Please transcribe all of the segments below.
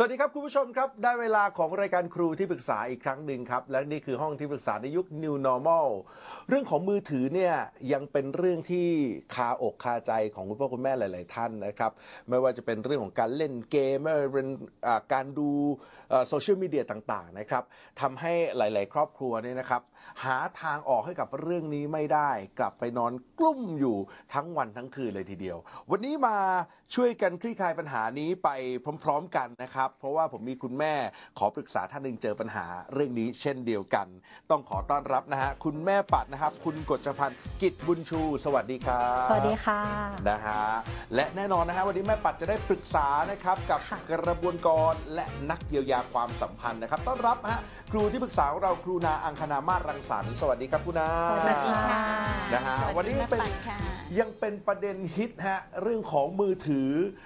สวัสดีครับคุณผู้ชมครับ ได้เวลาของรายการครูที่ปรึกษาอีกครั้งหนึ่งครับ และนี่คือห้องที่ปรึกษาในยุค New Normal เรื่องของมือถือเนี่ยยังเป็นเรื่องที่คาอกคาใจของคุณพ่อคุณแม่หลาย ๆ ท่านนะครับ ไม่ว่าจะเป็นเรื่องของการเล่นเกมไม่ว่าจะเป็นการดูโซเชียลมีเดียต่าง ๆ นะครับทำให้หลาย ๆ ครอบครัวเนี่ยนะครับ หาทางออกให้กับเรื่องนี้ไม่ได้ กลับไปนอนกลุ้มอยู่ทั้งวันทั้งคืนเลยทีเดียว วันนี้มา ช่วยกันคลี่คลายปัญหานี้ไปพร้อม ๆกันนะครับ เพราะว่าผมมีคุณแม่ขอปรึกษาท่านหนึ่งเจอปัญหาเรื่องนี้เช่นเดียวกัน ต้องขอต้อนรับนะฮะคุณแม่ปัดนะครับ คุณกฤษพันธ์กิจบุญชู สวัสดีครับสวัสดีค่ะนะฮะและแน่นอนนะฮะวันนี้แม่ปัดจะได้ปรึกษานะครับกับค่ะกระบวนกรและนักเยียวยาความสัมพันธ์นะครับ ต้อนรับฮะครูที่ปรึกษาของเราครูนาอังคณามาศรังสรรค์สวัสดีครับครูนาสวัสดีค่ะนะฮะสวัสดีวันนี้เป็นแม่ปัดค่ะยังเป็นประเด็นฮิตฮะเรื่องของมือถือ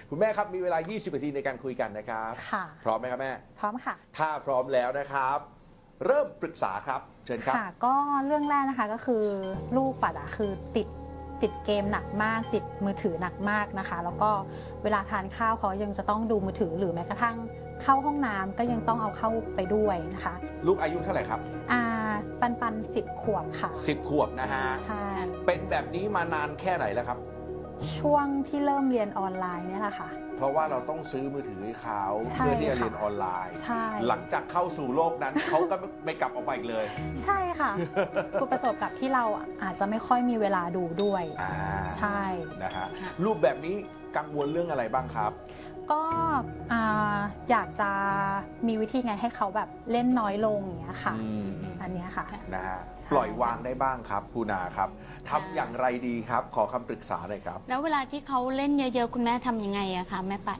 คุณแม่ครับมีเวลา 20 นาทีในการคุยกันนะครับ ค่ะ พร้อมไหมครับแม่ พร้อมค่ะ ถ้าพร้อมแล้วนะครับ เริ่มปรึกษาครับ เชิญครับ ค่ะ ก็เรื่องแรกนะคะก็คือลูกปัดอะคือติดติดเกมหนักมาก ติดมือถือหนักมากนะคะ แล้วก็เวลาทานข้าวเขายังจะต้องดูมือถือหรือแม้กระทั่งเข้าห้องน้ำก็ยังต้องเอาเข้าไปด้วยนะคะลูกอายุเท่าไหร่ครับ อ่าปันปันสิบขวบค่ะ10 ขวบนะฮะ ใช่ เป็นแบบนี้มานานแค่ไหนแล้วครับ ช่วงที่เริ่มเรียนออนไลน์เนี่ยแหละค่ะ เพราะว่าเราต้องซื้อมือถือให้เขาใช่เพื่อที่จะค่ะเรียนออนไลน์ ใช่ หลังจากเข้าสู่โลกนั้น เขาก็ไม่กลับออกมาอีกเลยใช่ค่ะ คือประสบกับที่เราอะอาจจะไม่ค่อยมีเวลาดูด้วย อ่าใช่ นะฮะค่ะรูปแบบนี้ กังวลเรื่องอะไรบ้างครับ ก็อ่าอยากจะมีวิธีไงให้เขาแบบเล่นน้อยลงอย่างเงี้ยค่ะอืมอันเนี้ยค่ะนะฮะใช่ปล่อยวางได้บ้างครับครูนาครับทำอย่างไรดีครับ ขอคำปรึกษาหน่อยครับ แล้วเวลาที่เขาเล่นเยอะๆ คุณแม่ทำยังไงอะคะแม่ปัด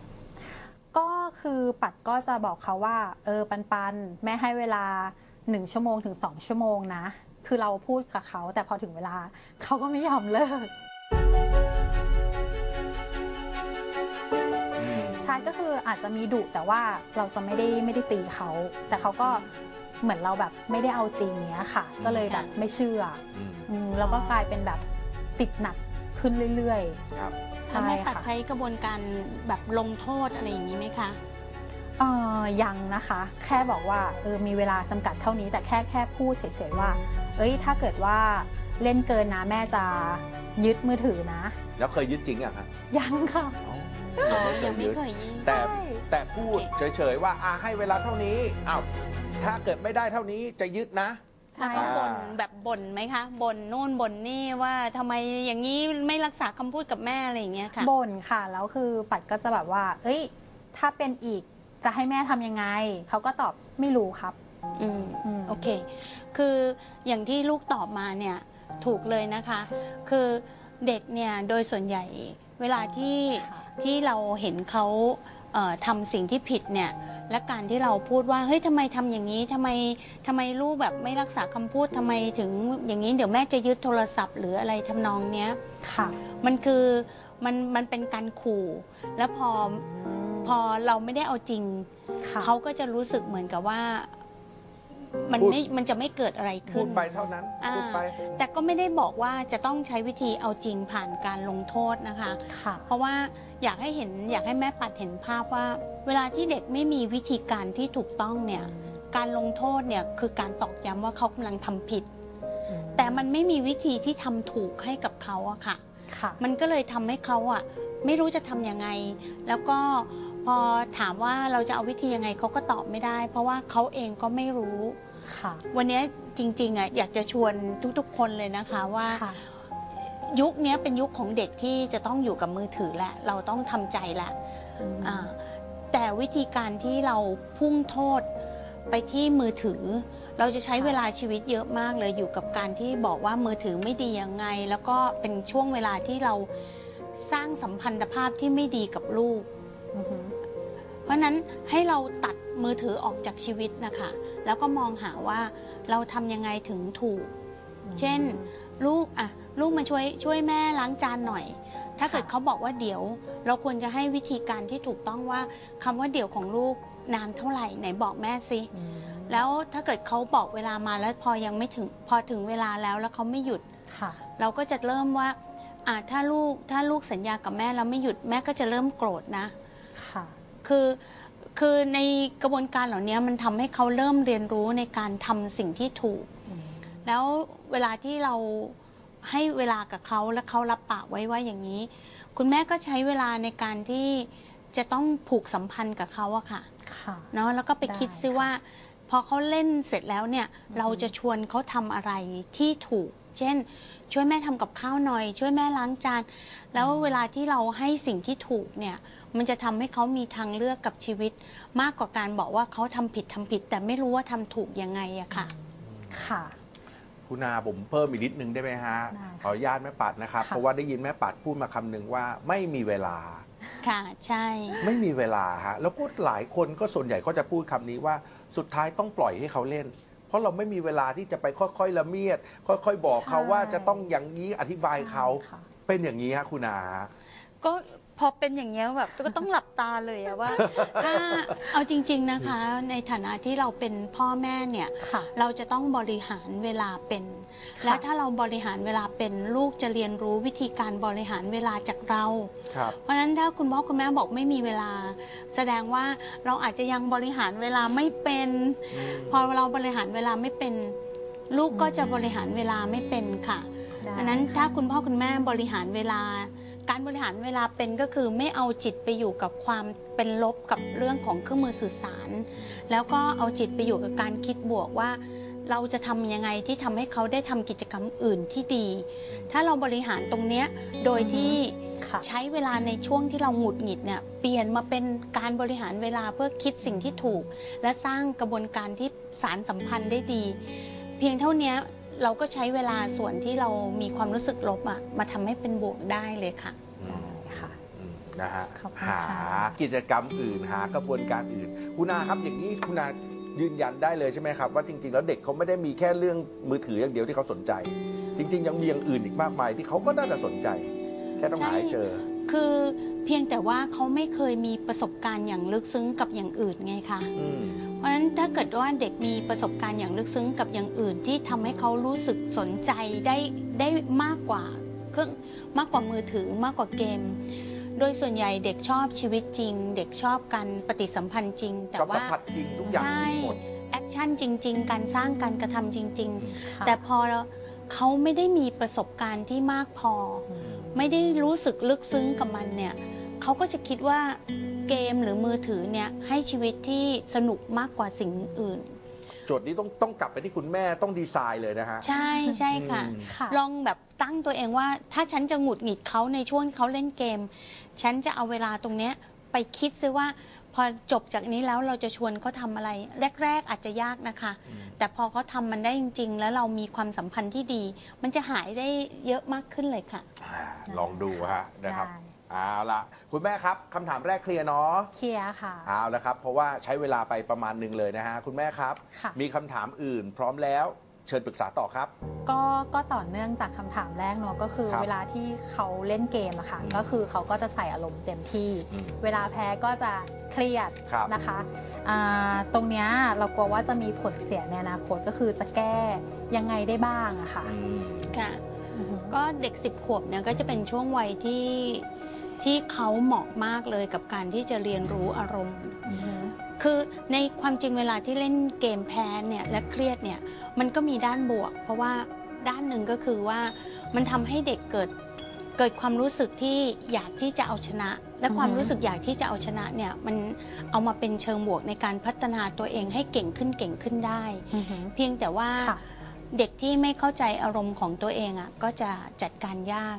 ก็คือปัดก็จะบอกเขาว่า เออปันปันแม่ให้เวลา1ชั่วโมงถึง2ชั่วโมงนะ คือเราพูดกับเขาแต่พอถึงเวลาเขาก็ไม่ยอมเลิก ใช่ก็คืออาจจะมีดุแต่ว่าเราจะไม่ได้ไม่ได้ตีเขา แต่เขาก็เหมือนเราแบบไม่ได้เอาจริงเนี้ยค่ะ ก็เลยแบบไม่เชื่ออืมอืมแล้วก็กลายเป็นแบบติดหนักขึ้นเรื่อยครับๆแล้วใช่แม่ปัดค่ะ ใช้กระบวนการแบบลงโทษอะไรอย่างนี้ไหมคะ เออยังนะคะ แค่บอกว่าเออมีเวลาจำกัดเท่านี้ แต่แค่แค่พูดเฉยๆว่า เอ้ยถ้าเกิดว่าเล่นเกินนะแม่จะยึดมือถือนะ แล้วเคยยึดจริงอะครับยังค่ะ อ๋อ ยังไม่เคยยิงแต่ใช่ แต่พูดเฉยๆว่าอ่าให้เวลาเท่านี้อ้าวถ้าเกิดไม่ได้เท่านี้จะยึดนะ ใช่แล้วเขาบ่นอ่า แบบบ่นไหมคะบ่นนู่นบ่นนี่ว่าทำไมอย่างนี้ไม่รักษาคำพูดกับแม่อะไรอย่างเงี้ยค่ะบ่นค่ะ แล้วคือปัดก็จะแบบว่า เอ้ย ถ้าเป็นอีกจะให้แม่ทำยังไง เขาก็ตอบไม่รู้ครับ อืมอืม โอเค คืออย่างที่ลูกตอบมาเนี่ยถูกเลยนะคะ คือเด็กเนี่ยโดยส่วนใหญ่เวลาที่ค่ะ ที่เราเห็นเขาเอ่อทำสิ่งที่ผิดเนี่ย และการที่เราพูดว่าเฮ้ยทำไมทำอย่างนี้ทำไมทำไมลูกแบบไม่รักษาคำพูดทำไมถึงอย่างนี้เดี๋ยวแม่จะยึดโทรศัพท์หรืออะไรทำนองเนี้ย ค่ะมันคือมันมันเป็นการขู่ แล้วพอพอเราไม่ได้เอาจริง ค่ะเขาก็จะรู้สึกเหมือนกับว่า มันพูด ไม่มันจะไม่เกิดอะไรพูขึ้ดนไปเท่านั้นอ่า พูดไป แต่ก็ไม่ได้บอกว่าจะต้องใช้วิธีเอาจริงผ่านการลงโทษนะคะ ค่ะ เพราะว่า อยากให้เห็นอยากให้แม่ปัดเห็นภาพว่า เวลาที่เด็กไม่มีวิธีการที่ถูกต้องเนี่ยการลงโทษเนี่ยคือการตอกย้ำว่าเขากำลังทำผิด แต่มันไม่มีวิธีที่ทำถูกให้กับเขาอะค่ะค่ะ มันก็เลยทำให้เขาอะไม่รู้จะทำยังไง แล้วก็พอถามว่าเราจะเอาวิธียังไงเขาก็ตอบไม่ได้ เพราะว่าเขาเองก็ไม่รู้ค่ะ วันนี้จริงๆอะอยากจะชวนทุกๆ คนเลยนะคะว่าค่ะ ยุคนี้เป็นยุคของเด็กที่จะต้องอยู่กับมือถือแหละ เราต้องทำใจแหละอ่าแต่วิธีการที่เราพุ่งโทษไปที่มือถือ เราจะใช้ค่ะเวลาชีวิตเยอะมากเลยอยู่กับการที่บอกว่ามือถือไม่ดียังไง แล้วก็เป็นช่วงเวลาที่เราสร้างสัมพันธภาพที่ไม่ดีกับลูกอือหือเพราะฉะนั้นให้เราตัดมือถือออกจากชีวิตนะคะ แล้วก็มองหาว่าเราทำยังไงถึงถูก เช่น ลูกอะ ลูกมาช่วยช่วยแม่ล้างจานหน่อย ถ้าเกิดค่ะเขาบอกว่าเดี๋ยว เราควรจะให้วิธีการที่ถูกต้องว่าคำว่าเดี๋ยวของลูกนานเท่าไหร่ไหนบอกแม่สิอืมแล้วถ้าเกิดเขาบอกเวลามาแล้วพอยังไม่ถึงพอถึงเวลาแล้วแล้วเขาไม่หยุดค่ะ เราก็จะเริ่มว่าอ่าถ้าลูกถ้าลูกสัญญากับแม่แล้วไม่หยุดแม่ก็จะเริ่มโกรธนะค่ะคือคือในกระบวนการเหล่านี้มันทำให้เขาเริ่มเรียนรู้ในการทำสิ่งที่ถูก แล้วเวลาที่เรา ให้เวลากับเขาและเขารับปากไว้ว่าอย่างนี้ คุณแม่ก็ใช้เวลาในการที่จะต้องผูกสัมพันธ์กับเขาอะค่ะค่ะ เนาะแล้วก็ไปได้คิดซิค่ะว่า พอเขาเล่นเสร็จแล้วเนี่ย เราจะชวนเขาทำอะไรที่ถูก เช่น ช่วยแม่ทำกับข้าวหน่อย ช่วยแม่ล้างจานแล้วเวลาที่เราให้สิ่งที่ถูกเนี่ย มันจะทำให้เขามีทางเลือกกับชีวิต มากกว่าการบอกว่าเขาทำผิดทำผิด แต่ไม่รู้ว่าทำถูกยังไงอะค่ะ ค่ะ คุณนาผมเพิ่มอีกนิดนึงได้ไหมฮะ ได้ค่ะขออนุญาตแม่ปัดนะครับ ค่ะ เพราะว่าได้ยินแม่ปัดพูดมาคำหนึ่งว่าไม่มีเวลา ค่ะ ใช่ ไม่มีเวลาฮะแล้วก็หลายคนก็ส่วนใหญ่ก็จะพูดคำนี้ว่าสุดท้ายต้องปล่อยให้เขาเล่น เพราะเราไม่มีเวลาที่จะไปค่อยๆละเมียด ค่อย ๆ บอกเขาใช่ ว่าจะต้องอย่างนี้อธิบายเขา ใช่ค่ะเป็นอย่างนี้ฮะคุณนาก็พ อเป็นอย่างเงี้ยแบบก็ต้องหลับตาเลยอะว่า ถ้าเอาจริง ๆนะคะ ในฐานะที่เราเป็นพ่อแม่เนี่ย ค่ะ เราจะต้องบริหารเวลาเป็น ค่ะและถ้าเราบริหารเวลาเป็นลูกจะเรียนรู้วิธีการบริหารเวลาจากเรา ครับ เพราะฉะนั้นถ้าคุณพ่อคุณแม่บอกไม่มีเวลา แสดงว่าเราอาจจะยังบริหารเวลาไม่เป็น พอเราบริหารเวลาไม่เป็น ลูกก็จะบริหารเวลาไม่เป็นค่ะ ได้ อันนั้นค่ะถ้าคุณพ่อคุณแม่บริหารเวลา การบริหารเวลาเป็นก็คือไม่เอาจิตไปอยู่กับความเป็นลบกับเรื่องของเครื่องมือสื่อสาร แล้วก็เอาจิตไปอยู่กับการคิดบวกว่า เราจะทำยังไงที่ทำให้เขาได้ทำกิจกรรมอื่นที่ดี ถ้าเราบริหารตรงเนี้ยโดยที่ใช้เวลาในช่วงที่เราหงุดหงิดเนี่ยเปลี่ยนมาเป็นการบริหารเวลาเพื่อคิดสิ่งที่ถูก และสร้างกระบวนการที่สารสัมพันธ์ได้ดี เพียงเท่านี้ เราก็ใช้เวลาส่วนที่เรามีความรู้สึกลบอะมาทำให้เป็นบวกได้เลยค่ะ ได้ค่ะ อืมนะฮะขอบคุณหาค่ะกิจกรรมอื่นหากระบวนการอื่น คุณนาครับอย่างนี้คุณนายืนยันได้เลยใช่ไหมครับ ว่าจริง ๆ แล้วเด็กเขาไม่ได้มีแค่เรื่องมือถืออย่างเดียวที่เขาสนใจ จริง ๆ ยังมีอย่างอื่นอีกมากมายที่เขาก็น่าจะสนใจ แค่ต้องหาให้เจอ คือเพียงแต่ว่าเขาไม่เคยมีประสบการณ์อย่างลึกซึ้งกับอย่างอื่นไงคะอืมเพราะฉะนั้นถ้าเกิดว่าเด็กมีประสบการณ์อย่างลึกซึ้งกับอย่างอื่น ที่ทำให้เขารู้สึกสนใจได้ได้มากกว่าเครื่องมากกว่ามือถือมากกว่าเกม โดยส่วนใหญ่เด็กชอบชีวิตจริง เด็กชอบการปฏิสัมพันธ์จริง แต่ชอบสัว่ามผัสจริงทุกอย่างจริงหมด action จริง ๆ การสร้างการกระทำจริงค่ะๆแต่พอเขาไม่ได้มีประสบการณ์ที่มากพออืม ไม่ได้รู้สึกลึกซึ้งกับมันเนี่ยเขาก็จะคิดว่าเกมหรือมือถือเนี่ยให้ชีวิตที่สนุกมากกว่าสิ่งอื่นโจทย์นี้ต้องต้องกลับไปที่คุณแม่ต้องดีไซน์เลยนะฮะ ใช่ใช่ค่ะอืมค่ะลองแบบตั้งตัวเองว่า ถ้าฉันจะหงุดหงิดเขาในช่วงที่เขาเล่นเกม ฉันจะเอาเวลาตรงเนี้ยไปคิดซิว่า พอจบจากนี้แล้วเราจะชวนเขาทำอะไร แรก ๆ อาจจะยากนะคะ แต่พอเขาทำมันได้จริง ๆ แล้วเรามีความสัมพันธ์ที่ดี มันจะหายได้เยอะมากขึ้นเลยค่ะอ่าลองดูฮะนะครับได้เอาละคุณแม่ครับคำถามแรกเคลียร์เนาะเคลียร์ค่ะเอาละครับ เพราะว่าใช้เวลาไปประมาณหนึ่งเลยนะฮะคุณแม่ครับค่ะมีคำถามอื่นพร้อมแล้ว เชิญปรึกษาต่อครับ ก็ก็ต่อเนื่องจากคำถามแรกเนาะก็คือ ครับเวลาที่เขาเล่นเกมอะค่ะอืมก็คือเขาก็จะใส่อารมณ์เต็มที่ อืมเวลาแพ้ก็จะเครียดครับนะคะอ่าตรงเนี้ยเรากลัวว่าจะมีผลเสียในอนาคตก็คือจะแก้ยังไงได้บ้างอะค่ะอืมค่ะ อือฮึ ก็เด็ก 10 ขวบเนี่ยก็จะเป็นช่วงวัยที่ที่เขาเหมาะมากเลยกับการที่จะเรียนรู้อารมณ์ อือฮึ คือในความจริงเวลาที่เล่นเกมแพ้เนี่ยและเครียดเนี่ยมันก็มีด้านบวก เพราะว่าด้านหนึ่งก็คือว่ามันทำให้เด็กเกิดเกิดความรู้สึกที่อยากที่จะเอาชนะ และความรู้สึกอยากที่จะเอาชนะเนี่ยมันเอามาเป็นเชิงบวกในการพัฒนาตัวเองให้เก่งขึ้นเก่งขึ้นได้อือฮึเพียงแต่ว่าค่ะเด็กที่ไม่เข้าใจอารมณ์ของตัวเองอะก็จะจัดการยาก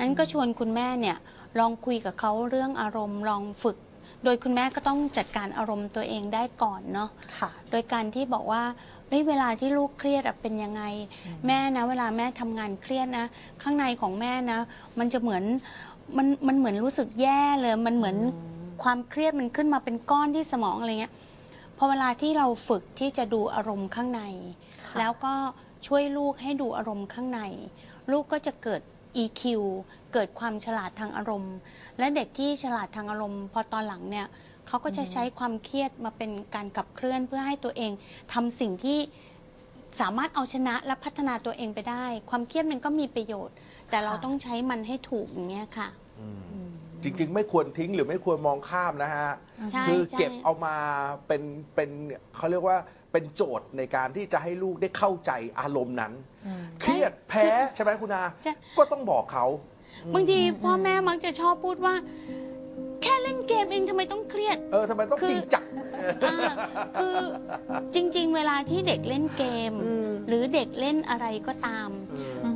นั้นก็ชวนคุณแม่เนี่ยลองคุยกับเขาเรื่องอารมณ์ลองฝึก โดยคุณแม่ก็ต้องจัดการอารมณ์ตัวเองได้ก่อนเนาะค่ะโดยการที่บอกว่าเฮ้ยเวลาที่ลูกเครียดอะเป็นยังไงอืมแม่นะ เวลาแม่ทำงานเครียดนะ ข้างในของแม่นะ มันจะเหมือนมันมันเหมือนรู้สึกแย่เลย มันเหมือนความเครียดมันขึ้นมาเป็นก้อนที่สมองอะไรเงี้ยพอเวลาที่เราฝึกที่จะดูอารมณ์ข้างในค่ะแล้วก็ช่วยลูกให้ดูอารมณ์ข้างใน ลูกก็จะเกิด EQ เกิดความฉลาดทางอารมณ์ และเด็กที่ฉลาดทางอารมณ์ พอตอนหลังเนี่ยเขาก็จะใช้ความเครียดมาเป็นการขับเคลื่อนเพื่อให้ตัวเองทำสิ่งที่สามารถเอาชนะและพัฒนาตัวเองไปได้ ความเครียดมันก็มีประโยชน์ แต่เราค่ะต้องใช้มันให้ถูกอย่างเงี้ยค่ะอืมอืมจริง ๆ ไม่ควรทิ้งหรือไม่ควรมองข้ามนะฮะใช่คือใช่เก็บเอามาเป็นเป็นเขาเรียกว่า เป็นโจทย์ในการที่จะให้ลูกได้เข้าใจอารมณ์นั้นอืมเครียดแพ้ใช่ไหมคุณอาใช่ ก็ต้องบอกเขา บางทีพ่อแม่มักจะชอบพูดว่า แค่เล่นเกมเองทำไมต้องเครียด เออทำไมต้องคือ จริงจัง อ่าคือจริง ๆ เวลาที่เด็กเล่นเกม อืม หรือเด็กเล่นอะไรก็ตาม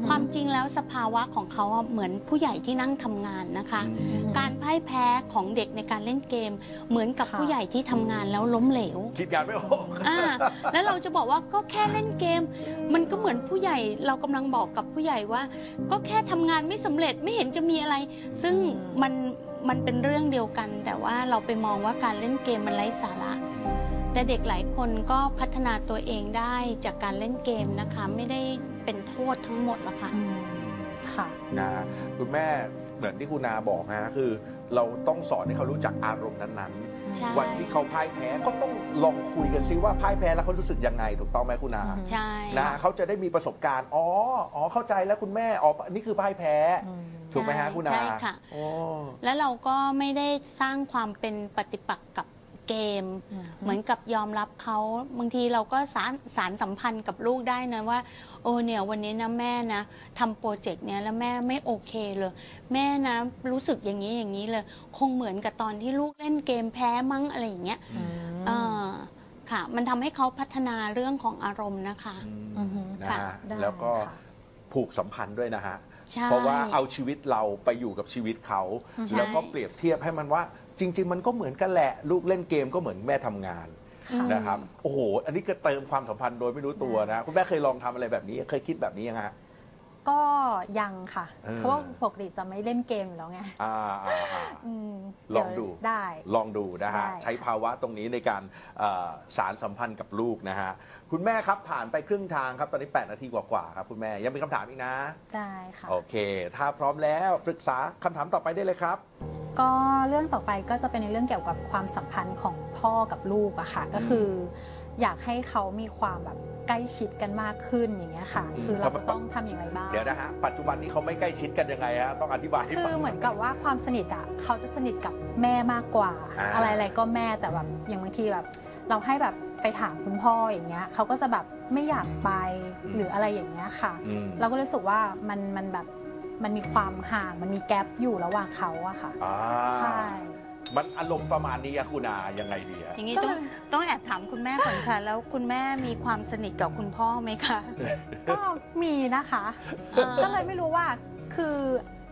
ความจริงแล้วสภาวะของเขาอะเหมือนผู้ใหญ่ที่นั่งทำงานนะคะ การพ่ายแพ้ของเด็กในการเล่นเกม เหมือนกับค่ะ ผู้ใหญ่ที่ทำงานแล้วล้มเหลว คิดงานไม่ออก อ่าแล้วเราจะบอกว่าก็แค่เล่นเกม มันก็เหมือนผู้ใหญ่เรากำลังบอกกับผู้ใหญ่ว่า ก็แค่ทำงานไม่สำเร็จไม่เห็นจะมีอะไร ซึ่งอืมมันมันเป็นเรื่องเดียวกัน แต่ว่าเราไปมองว่าการเล่นเกมมันไร้สาระ แต่เด็กหลายคนก็พัฒนาตัวเองได้จากการเล่นเกมนะคะ ไม่ได้ เป็นโทษทั้งหมดหรอกค่ะอืมค่ะนะคุณแม่เหมือนที่คุณนาบอกนะคือ เราต้องสอนให้เขารู้จักอารมณ์นั้นใช่ ๆ วันที่เขาพ่ายแพ้ก็ต้องลองคุยกันซิว่าพ่ายแพ้แล้วเขารู้สึกยังไงถูกต้องไหมคุณนาอืมใช่ นะเขาจะได้มีประสบการณ์ อ๋อ อ๋อ เข้าใจแล้วคุณแม่ อ๋อ นี่คือพ่ายแพ้ อืม ถูกไหมฮะคุณนาใช่ค่ะโอ้แล้วเราก็ไม่ได้สร้างความเป็นปฏิปักษ์กับ เกมอืมเหมือนกับยอมรับเขาบางทีเราก็สารสารสัมพันธ์กับลูกได้นะว่า โอ้เนี่ยวันนี้นะแม่นะทำโปรเจกต์เนี้ยแล้วแม่ไม่โอเคเลย แม่นะรู้สึกอย่างนี้อย่างนี้เลย คงเหมือนกับตอนที่ลูกเล่นเกมแพ้มั้งอะไรอย่างเงี้ยอืมเออค่ะ มันทำให้เขาพัฒนาเรื่องของอารมณ์นะคะอือฮึนะค่ะฮะได้แล้วก็ค่ะผูกสัมพันธ์ด้วยนะฮะใช่เพราะว่าเอาชีวิตเราไปอยู่กับชีวิตเขาใช่แล้วก็เปรียบเทียบให้มันว่า จริง ๆ มันก็เหมือนกันแหละ ลูกเล่นเกมก็เหมือนแม่ทำงานอืมนะครับโอ้โห อันนี้ก็เติมความสัมพันธ์โดยไม่รู้ตัวนะ คุณแม่เคยลองทำอะไรแบบนี้ เคยคิดแบบนี้ยังฮะ ก็ยังค่ะเออ เพราะว่าปกติจะไม่เล่นเกมอยู่แล้วไงอ่าอ่าอ่า อืมลองดู เยวได้ ลองดูนะฮะ ได้ค่ะ ใช้ภาวะตรงนี้ในการเอ่อสารสัมพันธ์กับลูกนะฮะ คุณแม่ครับผ่านไปครึ่งทางครับ ตอนนี้ 8 นาทีกว่าๆครับคุณแม่ยังมีคำถามอีกนะ ได้ค่ะ โอเค ถ้าพร้อมแล้วปรึกษาคำถามต่อไปได้เลยครับ ก็เรื่องต่อไปก็จะเป็นในเรื่องเกี่ยวกับความสัมพันธ์ของพ่อกับลูกอะค่ะก็คืออยากให้เขามีความแบบใกล้ชิดกันมากขึ้นอย่างเงี้ยค่ะอืมคือเราจะต้องทำอย่างไรบ้างเดี๋ยวนะฮะปัจจุบันนี้เขาไม่ใกล้ชิดกันยังไงฮะต้องอธิบายให้คืฟัองเหมือนกับว่าความสนิทอะเขาจะสนิทกับแม่มากกว่าอ่าอะไรๆก็แม่แต่แบบอย่างบางทีแบบ เราให้แบบไปถามคุณพ่ออย่างเงี้ยเขาก็จะแบบไม่อยากไปหรืออะไรอย่างเงี้ยค่ะอืมเราก็รู้สึกว่ามันมันแบบ มันมีความห่างมันมีแกลบอยู่ระหว่างเขาอะค่ะอ่าใช่ มันอารมณ์ประมาณนี้อะคุณอายังไงดีอะอย่างนี้ก็ต้เลองยต้องแอบถามคุณแม่ก่อนค่ะ แล้วคุณแม่มีความสนิทกับคุณพ่อไหมคะ ก็มีนะคะอ่าก็เลยไม่รู้ว่าคือ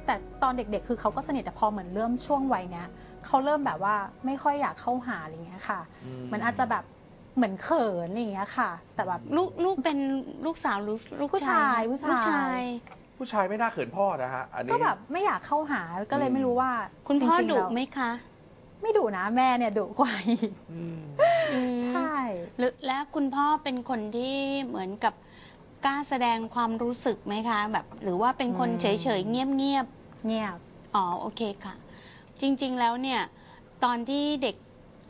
แต่ตอนเด็กๆ คือเขาก็สนิทแต่พอเหมือนเริ่มช่วงวัยเนี้ยเขาเริ่มแบบว่าไม่ค่อยอยากเข้าหาอะไรเงี้ยค่ะอืมมันอาจจะแบบเหมือนเขินอะไรเงี้ยค่ะ แต่แบบ ลูกลูกเป็นลูกสาวหรือลูกผู้ชายลูผู้กชายชาย ผู้ชายไม่น่าเขินพ่อนะฮะอันนี้ ก็แบบไม่อยากเข้าหาก็เลยไม่รู้ว่าคุณพ่อจริงๆดุแล้วไหมคะไม่ดุนะแม่เนี่ยดุกว่าอีกอืม อืมใช่ หรือและคุณพ่อเป็นคนที่เหมือนกับกล้าแสดงความรู้สึกไหมคะ แบบ หรือว่าเป็นคนเฉยๆเงียบเงียบๆอ๋อ โอเคค่ะ จริงๆแล้วเนี่ย ตอนที่เด็ก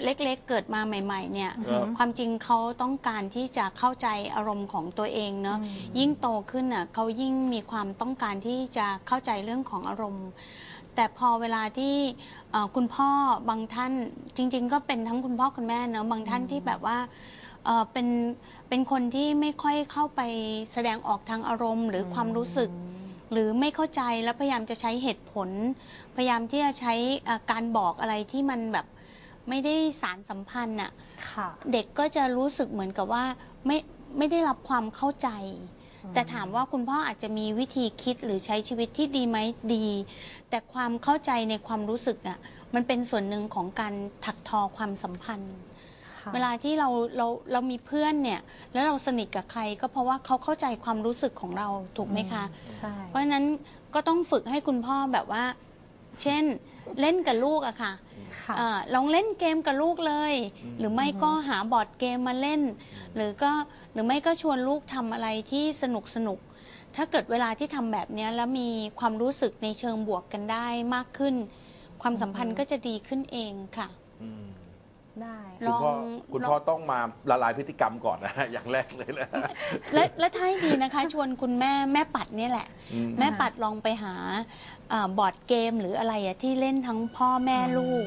เล็กๆเกิดมาใหม่ๆเนี่ยอือฮึความจริงเขาต้องการที่จะเข้าใจอารมณ์ของตัวเองเนาะอืมยิ่งโตขึ้นน่ะเขายิ่งมีความต้องการที่จะเข้าใจเรื่องของอารมณ์ แต่พอเวลาที่เอ่อคุณพ่อบางท่านจริง ๆ ก็เป็นทั้งคุณพ่อคุณแม่เนอะบางท่านที่แบบว่าเอ่อเป็นเป็นคนที่ไม่ค่อยเข้าไปแสดงออกทางอารมณ์ หรือความรู้สึก หรือไม่เข้าใจแล้วพยายามจะใช้เหตุผล พยายามที่จะใช้เอ่อการบอกอะไรที่มันแบบ ไม่ได้สารสัมพันธ์น่ะค่ะ เด็กก็จะรู้สึกเหมือนกับว่าไม่ไม่ได้รับความเข้าใจ แต่ถามว่าคุณพ่ออาจจะมีวิธีคิดหรือใช้ชีวิตที่ดีไหมดี แต่ความเข้าใจในความรู้สึกอะมันเป็นส่วนหนึ่งของการถักทอความสัมพันธ์ค่ะเวลาที่เราเราเรามีเพื่อนเนี่ย แล้วเราสนิทกับใครก็เพราะว่าเขาเข้าใจความรู้สึกของเราถูกไหมคะใช่เพราะฉะนั้นก็ต้องฝึกให้คุณพ่อแบบว่า เช่น เล่นกับลูกอะค่ะค่ะอาลองเล่นเกมกับลูกเลยหรือไม่ก็หาบอร์ดเกมมาเล่น หรือก็หรือไม่ก็ชวนลูกทำอะไรที่สนุกสนุกถ้าเกิดเวลาที่ทำแบบเนี้ยแล้วมีความรู้สึกในเชิงบวกกันได้มากขึ้น ความสัมพันธ์ก็จะดีขึ้นเองค่ะ อืม ได้ ลคุณองพ่อคุณลองพ่อต้องมาละลายพฤติกรรมก่อนนะ อย่างแรกเลยนะ และและถ้าให้ดีนะคะ ชวนคุณแม่แม่ปัดเนี่ยแหละ อืม แม่ปัดลองไปหาเอ่อบอร์ดเกมหรืออะไรอะที่เล่นทั้งพ่อแม่ลูก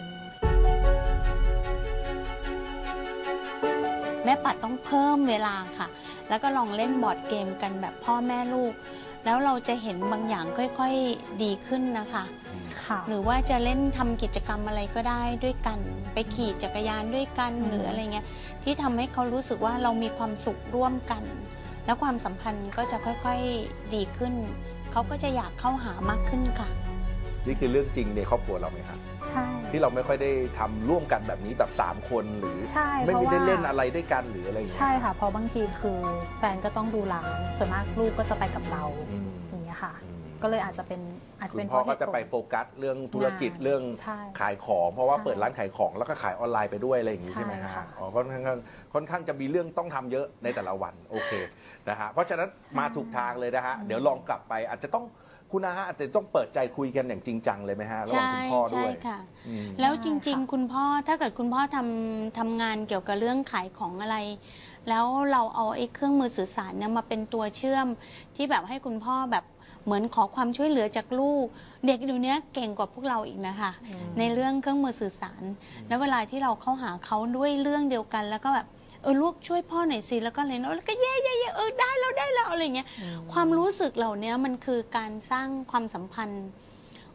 แม่ปัดต้องเพิ่มเวลาค่ะ แล้วก็ลองเล่นบอร์ดเกมกันแบบพ่อแม่ลูก แล้วเราจะเห็นบางอย่างค่อยๆดีขึ้นนะคะ ค่ะ หรือว่าจะเล่นทำกิจกรรมอะไรก็ได้ด้วยกัน ไปขี่จักรยานด้วยกันอืมหรืออะไรเงี้ยที่ทำให้เขารู้สึกว่าเรามีความสุขร่วมกัน แล้วความสัมพันธ์ก็จะค่อยๆดีขึ้น เขาก็จะอยากเข้าหามากขึ้นค่ะ นี่คือเรื่องจริงในครอบครัวเราไหมครับ ใช่ ที่เราไม่ค่อยได้ทำร่วมกันแบบนี้แบบ 3 คนหรือใช่ไม่เพราะได้ว่า เล่นอะไรด้วยกันหรืออะไรอย่างเงี้ยใช่ค่ะเพราะบางทีคือแฟนก็ต้องดูร้านส่วนมากลูกก็จะไปกับเราอืมอย่างเงี้ยค่ะ อืมก็เลยอาจจะเป็นอาจจะคุเป็ณนพ่อเพราก็เหตุจะไปผล โฟกัสเรื่องธุรกิจงานเรื่องใช่ขายของ เพราะว่าใช่เปิดร้านขายของแล้วก็ขายออนไลน์ไปด้วยอะไรอย่างงี้ใช่ใช่ไหมฮะค่ะ อ๋อค่อนข้างค่อนข้างจะมีเรื่องต้องทำเยอะในแต่ละวันโอเคนะฮะเพราะฉะนั้นมาถูกทางเลยนะฮะเดี๋ยวลองกลับไปอาจจะต้อง คุณอาฮะอาจจะต้องเปิดใจคุยกันอย่างจริงจังเลยไหมฮะระหว่างใช่คุณพ่อด้ใช่วยค่ะ อืม แล้วได้จริงค่ะๆคุณพ่อถ้าเกิดคุณพ่อทำทำงานเกี่ยวกับเรื่องขายของอะไร แล้วเราเอาไอ้เครื่องมือสื่อสารเนี่ยมาเป็นตัวเชื่อม ที่แบบให้คุณพ่อแบบเหมือนขอความช่วยเหลือจากลูก เด็กเดี๋ยวนี้เก่งกว่าพวกเราอีกนะคะอืมในเรื่องเครื่องมือสื่อสาร แล้วเวลาที่เราเข้าหาเขาด้วยเรื่องเดียวกัน แล้วก็แบบ เออลูกช่วยพ่อหน่อยสิแล้วก็เลยเนาะแล้วก็เย่เย่เย่เออได้แล้วได้แล้วอะไรเงี้ยอืมความรู้สึกเหล่านี้มันคือการสร้างความสัมพันธ์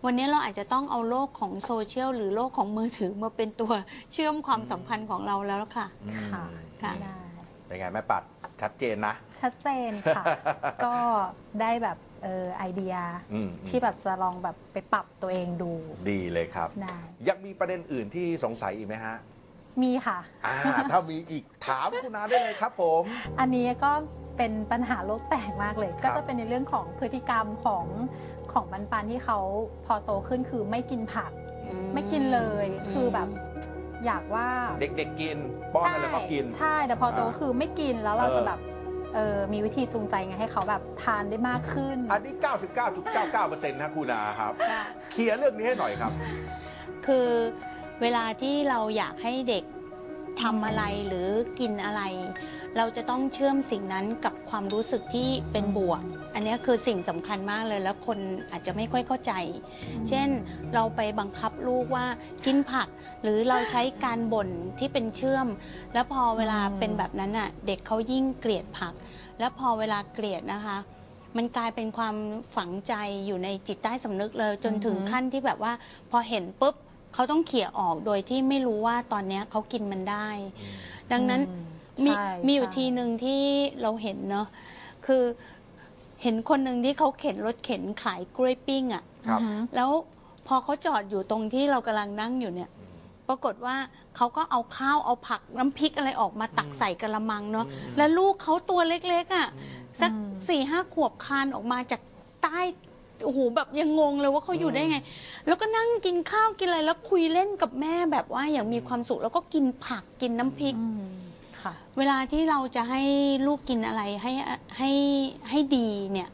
วันนี้เราอาจจะต้องเอาโลกของโซเชียลหรือโลกของมือถือมาเป็นตัวเชื่อมความสัมพันธ์ของเราแล้วค่ะค่ะค่ะได้เป็นไงแม่ปัดชัดเจนนะ ชัดเจนค่ะ ก็ได้แบบเออไอเดียอืมที่แบบจะลองแบบไปปรับตัวเองดู ดีเลยครับได้ยังมีประเด็นอื่นที่สงสัยอีกไหมฮะ มีค่ะ อ่า ถ้ามีอีกถามคุณอาได้เลยครับผม อันนี้ก็เป็นปัญหาโลกแตกมากเลยครัก็บจะเป็นในเรื่องของพฤติกรรมของของปันปันที่เขาพอโตขึ้นคือไม่กินผัก ไม่กินเลยคือแบบอยากว่าเด็กๆกินป้อนอะไรก็กิน ใช่แต่พอโตอ่าคือไม่กินแล้วเราเออจะแบบเออมีวิธีจูงใจไงให้เขาแบบทานได้มากขึ้น อันนี้ 99.99%นะคุณอาครับค่ะเคลียร์เรื่องนี้ให้หน่อยครับ คือ เวลาที่เราอยากให้เด็กทำอะไรหรือกินอะไร เราจะต้องเชื่อมสิ่งนั้นกับความรู้สึกที่เป็นบวก อันนี้คือสิ่งสำคัญมากเลยแล้วคนอาจจะไม่ค่อยเข้าใจ เช่นเราไปบังคับลูกว่ากินผัก หรือเราใช้การบ่นที่เป็นเชื่อม แล้วพอเวลาอืมเป็นแบบนั้นอะเด็กเขายิ่งเกลียดผัก แล้วพอเวลาเกลียดนะคะมันกลายเป็นความฝังใจอยู่ในจิตใต้สำนึกเลย จนถึงขั้นที่แบบว่า พอเห็นปุ๊บ เขาต้องเขี่ยออกโดยที่ไม่รู้ว่าตอนเนี้ยเขากินมันได้ ดังนั้นอืมมีใช่มีอยู่ใช่ ทีหนึ่งที่เราเห็นเนาะคือเห็นคนหนึ่งที่เขาเข็นรถเข็นขายกล้วยปิ้งอะ่ะ ครับ อือฮึแล้วพอเขาจอดอยู่ตรงที่เรากำลังนั่งอยู่เนี่ย ปรากฏว่าเขาก็เอาข้าวเอาผักน้ำพริกอะไรออกมาตักใส่กระมังเนาะแล้วลูกเขาตัวเล็กๆอะ่ะ สักอืม สี่ห้าขวบคานออกมาจากใต้ โอ้โหแบบยังงงเลยว่าเขาอยู่ได้ไง แล้วก็นั่งกินข้าวกินอะไรแล้วคุยเล่นกับแม่แบบว่าอย่างมีความสุขแล้วก็กินผักกินน้ำพริก อืมค่ะ เวลาที่เราจะให้ลูกกินอะไรให้ให้ให้ดีเนี่ย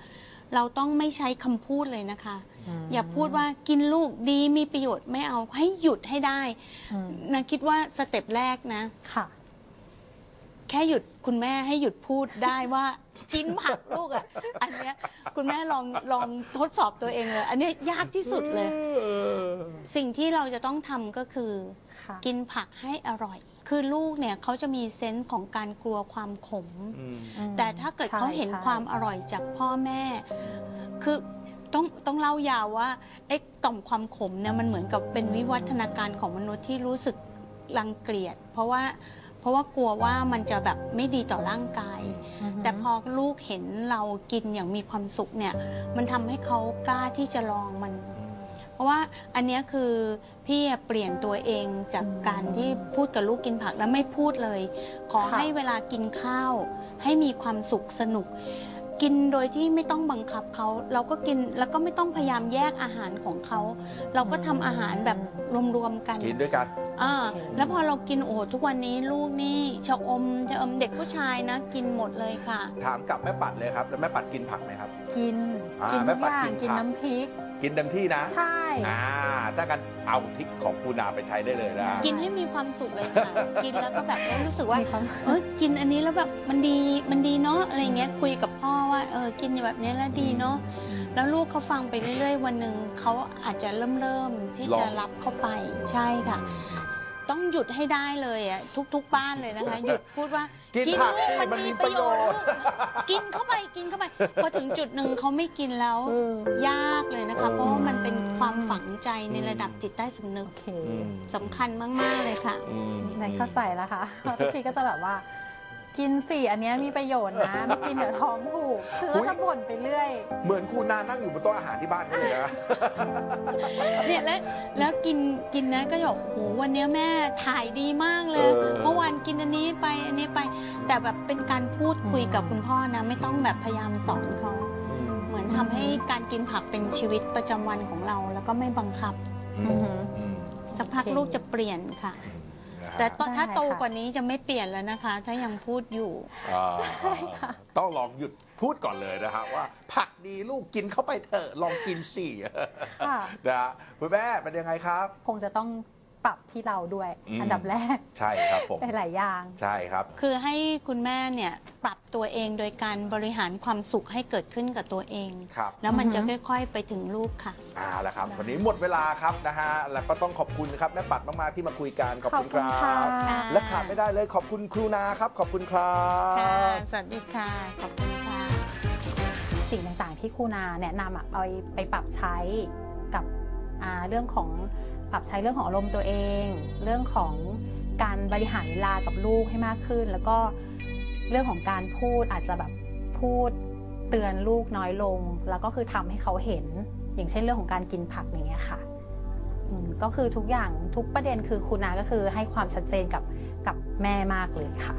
เราต้องไม่ใช้คำพูดเลยนะคะอืมอย่าพูดว่ากินลูกดีมีประโยชน์ไม่เอาให้หยุดให้ได้อืม นะคิดว่าสเต็ปแรกนะ ค่ะแค่หยุดคุณแม่ให้หยุดพูดได้ว่ากินผักลูกอะ อันเนี้ยคุณแม่ลองลองทดสอบตัวเองเลย อันเนี้ยยากที่สุดเลย สิ่งที่เราจะต้องทำก็คือ ค่ะ กินผักให้อร่อย คือลูกเนี่ยเขาจะมีเซนส์ของการกลัวความขม อืม อืมแต่ถ้าเกิดใช่เขาเห็นใช่ ความอร่อยจากพ่อแม่ คือต้องต้องเล่ายาวว่าไอ้ต่อมความขมเนี่ยมันเหมือนกับเป็นวิวัฒนาการของมนุษย์ที่รู้สึกรังเกียจ เพราะว่าเพ ราะว่ากลัวว่ามันจะแบบไม่ดีต่อร่างกายอือฮึแต่พอลูกเห็นเรากินอย่างมีความสุขเนี่ย มันทำให้เขากล้าที่จะลองมัน เพราะว่าอันเนี้ยคือพี่อะเปลี่ยนตัวเองจากการที่พูดกับลูกกินผักแล้วไม่พูดเลย ขอค่ะให้เวลากินข้าว ให้มีความสุขสนุกกินโดยที่ไม่ต้องบังคับเขา เราก็กินแล้วก็ไม่ต้องพยายามแยกอาหารของเขา เราก็ทำอาหารแบบ รวมๆกัน กินด้วยกัน อ่าโอเคแล้วพอเรากินโอ้โหทุกวันนี้ลูกนี่ชะอมชะอมเด็กผู้ชายนะ กินหมดเลยค่ะ ถามกับแม่ปัดเลยครับ แล้วแม่ปัดกินผักไหมครับ กิน อ่ากินแม่ทุกปัดอย่างกินกินผัก น้ำพริก กินเต็มที่นะใช่ อ่าถ้ากันเอาทริกของคุณนาไปใช้ได้เลยนะ กินให้มีความสุขเลยค่ะ กินแล้วก็แบบเออรู้สึกว่ามีความเออกินอันนี้แล้วแบบมันดีมันดีเนาะอะไรเงี้ยคุยกับพ่อว่าเออกินแบบนี้แล้วดีเนาะแล้วลูกเขาฟังไปเรื่อยๆ วันหนึ่งเขาอาจจะเริ่มเริ่มๆที่ลองจะรับเข้าไปใช่ค่ะ ต้องหยุดให้ได้เลยอะทุก ๆ บ้านเลยนะคะ หยุดพูดว่ากิกินผักลูกสิมันมีประโยชน์ลูกกินเข้าไปกินเข้าไปพอถึงจุดหนึ่งเขาไม่กินแล้วเออยากเลยนะคะ เพราะว่ามันเป็นความฝังใจในระดับจิตใต้สำนึกโอเคอืมสำคัญมาก ๆ เลยค่ะอืมในเข้าใจแล้วค่ะเพราะทุกทีก็จะแบบว่า กินสิอันเนี้ยมีประโยชน์นะไม่กินเดี๋ยวท้องผูกคือก็จะบ่นไปเรื่อยเหมือนคุณนานั่งอยู่บนโต๊ะอาหารที่บ้านเขาเลยนะ เนี่ยแล้วแล้วกินกินนะก็บอกโอ้โหวันเนี้ยแม่ถ่ายดีมากเลยเออ เมื่อวานกินอันนี้ไปอันนี้ไป แต่แบบเป็นการพูดคุยกับคุณพ่อนะ ไม่ต้องแบบพยายามสอนเขาเหมือนทำให้การกินผักเป็นชีวิตประจำวันของเรา แล้วก็ไม่บังคับ อืมอืมสักพักโอเคลูกจะเปลี่ยนค่ะนะฮะ แต่ตอนถ้าได้โตค่ะกว่านี้จะไม่เปลี่ยนแล้วนะคะ ถ้ายังพูดอยู่ อ่าต้องลองหยุดพูดก่อนเลยนะฮะว่า ผักดีลูกกินเข้าไปเถอะลองกินสิค่ะ นะฮะคุณแม่เป็นยังไงครับ คงจะต้อง ปรับที่เราด้วย อืม อันดับแรกใช่ครับผม หลายๆอย่าง ใช่ครับ คือให้คุณแม่เนี่ยปรับตัวเองโดยการบริหารความสุขให้เกิดขึ้นกับตัวเอง ครับ แล้วมันจะอือฮึค่อยๆไปถึงลูกค่ะอ่าแล้วครับ วันนี้หมดเวลาครับนะฮะ แล้วก็ต้องขอบคุณครับแม่ปัดมากๆที่มาคุยกัน ขอบคุณครัค่ะบค่ะ และขาดไม่ได้เลยขอบคุณครูนาครับ ขอบคุณครับค่ะสวัสดีค่ะ ขอบคุณค่ะ สิ่งต่างๆที่ครูนาแนะนำอะเอาไปปรับใช้กับอ่าเรื่องของ ปรับใช้เรื่องของอารมณ์ตัวเอง เรื่องของการบริหารเวลากับลูกให้มากขึ้น แล้วก็เรื่องของการพูดอาจจะแบบพูดเตือนลูกน้อยลง แล้วก็คือทำให้เขาเห็น อย่างเช่นเรื่องของการกินผักอย่างเงี้ยค่ะก็คือทุกอย่างทุกประเด็นคือครูนาก็คือให้ความชัดเจนกับกับแม่มากเลยค่ะ